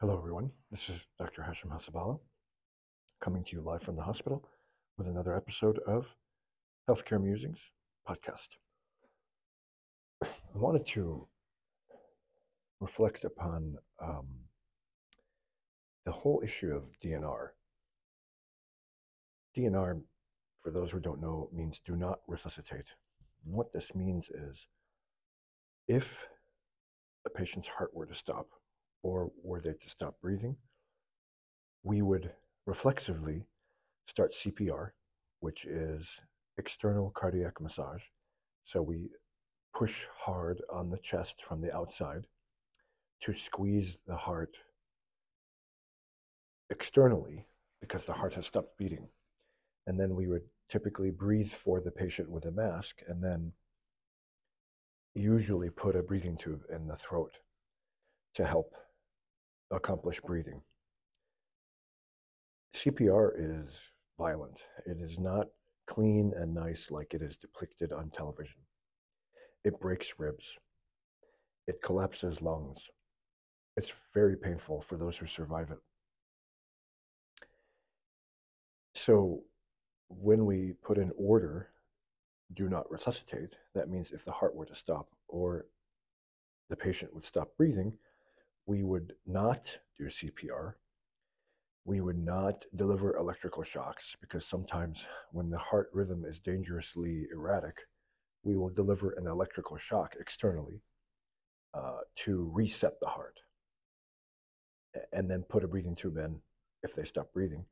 Hello, everyone. This is Dr. Hashim Hassaballa coming to you live from the hospital with another episode of Healthcare Musings podcast. I wanted to reflect upon um, the whole issue of DNR. DNR, for those who don't know, means do not resuscitate. And what this means is if a patient's heart were to stop or were they to stop breathing, we would reflexively start CPR, which is external cardiac massage. So we push hard on the chest from the outside to squeeze the heart externally because the heart has stopped beating. And then we would typically breathe for the patient with a mask and then usually put a breathing tube in the throat to help accomplish breathing. CPR is violent. It is not clean and nice like it is depicted on television. It breaks ribs. It collapses lungs. It's very painful for those who survive it. So, when we put an order, do not resuscitate, that means if the heart were to stop or the patient would stop breathing, we would not do CPR. We would not deliver electrical shocks because sometimes when the heart rhythm is dangerously erratic, we will deliver an electrical shock externally uh, to reset the heart and then put a breathing tube in if they stop breathing.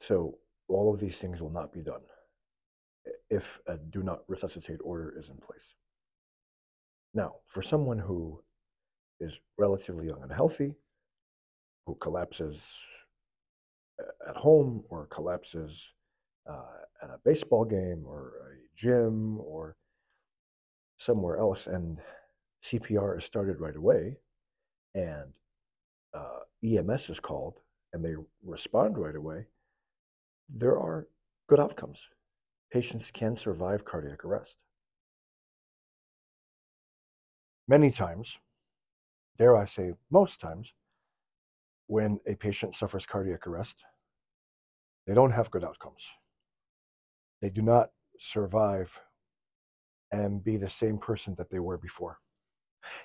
So all of these things will not be done if a do not resuscitate order is in place. Now, for someone who is relatively young and healthy, who collapses at home or collapses uh, at a baseball game or a gym or somewhere else, and CPR is started right away, and uh, EMS is called, and they respond right away, there are good outcomes. Patients can survive cardiac arrest. Many times, dare I say, most times, when a patient suffers cardiac arrest, they don't have good outcomes. They do not survive and be the same person that they were before.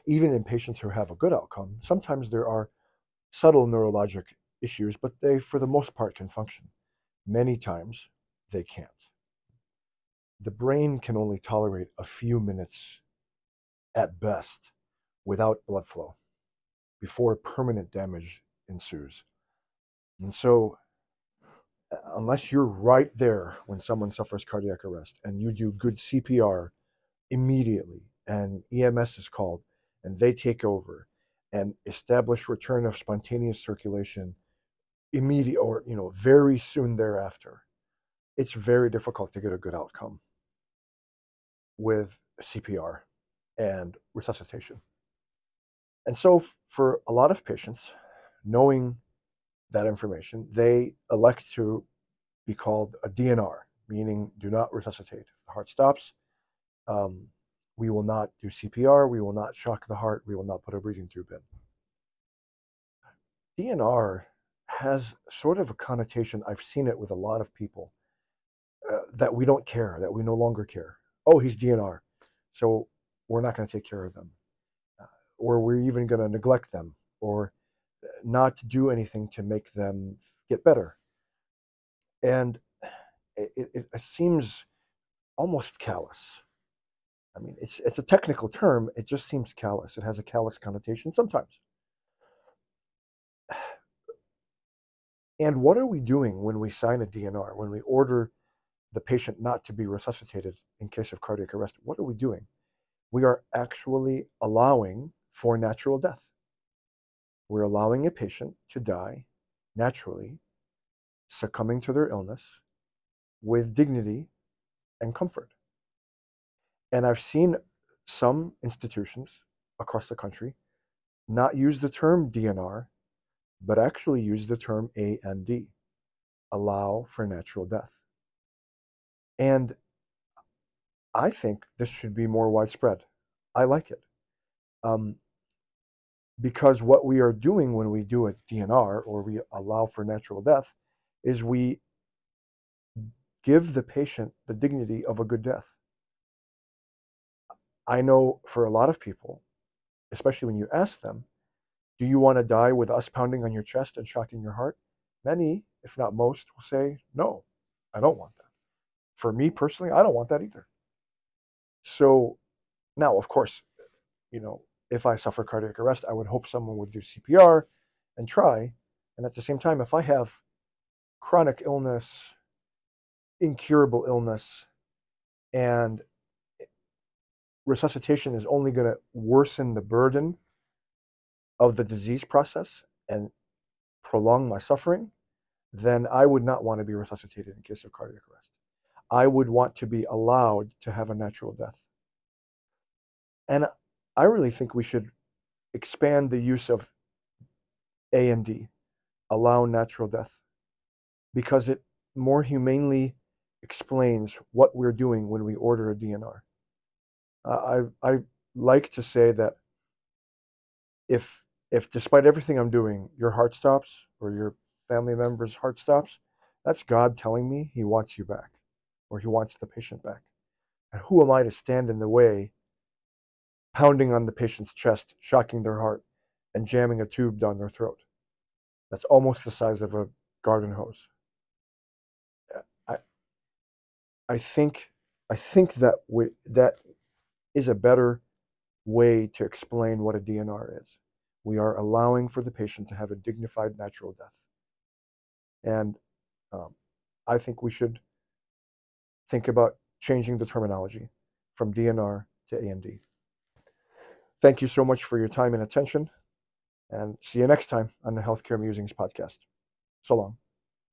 Even in patients who have a good outcome, sometimes there are subtle neurologic issues, but they, for the most part, can function. Many times, they can't. The brain can only tolerate a few minutes at best without blood flow before permanent damage ensues. And so, unless you're right there when someone suffers cardiac arrest and you do good CPR immediately and EMS is called and they take over and establish return of spontaneous circulation immediate or you know very soon thereafter it's very difficult to get a good outcome with CPR and resuscitation. And so, for a lot of patients, knowing that information, they elect to be called a DNR, meaning do not resuscitate. The heart stops. Um, we will not do CPR. We will not shock the heart. We will not put a breathing tube in. DNR has sort of a connotation. I've seen it with a lot of people uh, that we don't care, that we no longer care. Oh, he's DNR. So we're not going to take care of them, or we're even going to neglect them, or uh, not do anything to make them get better. And it, it, it seems almost callous. I mean, it's it's a technical term. It just seems callous. It has a callous connotation sometimes. And what are we doing when we sign a DNR, when we order the patient not to be resuscitated in case of cardiac arrest? What are we doing? we are actually allowing for natural death. We're allowing a patient to die naturally, succumbing to their illness with dignity and comfort. And I've seen some institutions across the country not use the term DNR, but actually use the term AND, allow for natural death. And I think this should be more widespread. I like it. Um, because what we are doing when we do a DNR or we allow for natural death is we give the patient the dignity of a good death. I know for a lot of people, especially when you ask them, do you want to die with us pounding on your chest and shocking your heart? Many, if not most, will say, no, I don't want that. For me personally, I don't want that either. So now, of course, you know, if I suffer cardiac arrest, I would hope someone would do CPR and try. And at the same time, if I have chronic illness, incurable illness, and resuscitation is only going to worsen the burden of the disease process and prolong my suffering, then I would not want to be resuscitated in case of cardiac arrest. I would want to be allowed to have a natural death. And I really think we should expand the use of A and D, allow natural death, because it more humanely explains what we're doing when we order a DNR. Uh, I I like to say that if if despite everything I'm doing, your heart stops or your family member's heart stops, that's God telling me He wants you back, or He wants the patient back. And who am I to stand in the way pounding on the patient's chest, shocking their heart, and jamming a tube down their throat. That's almost the size of a garden hose. I, I think, I think that we, that is a better way to explain what a DNR is. We are allowing for the patient to have a dignified natural death, and um, I think we should think about changing the terminology from DNR to A&D. Thank you so much for your time and attention, and see you next time on the Healthcare Musings podcast. So long.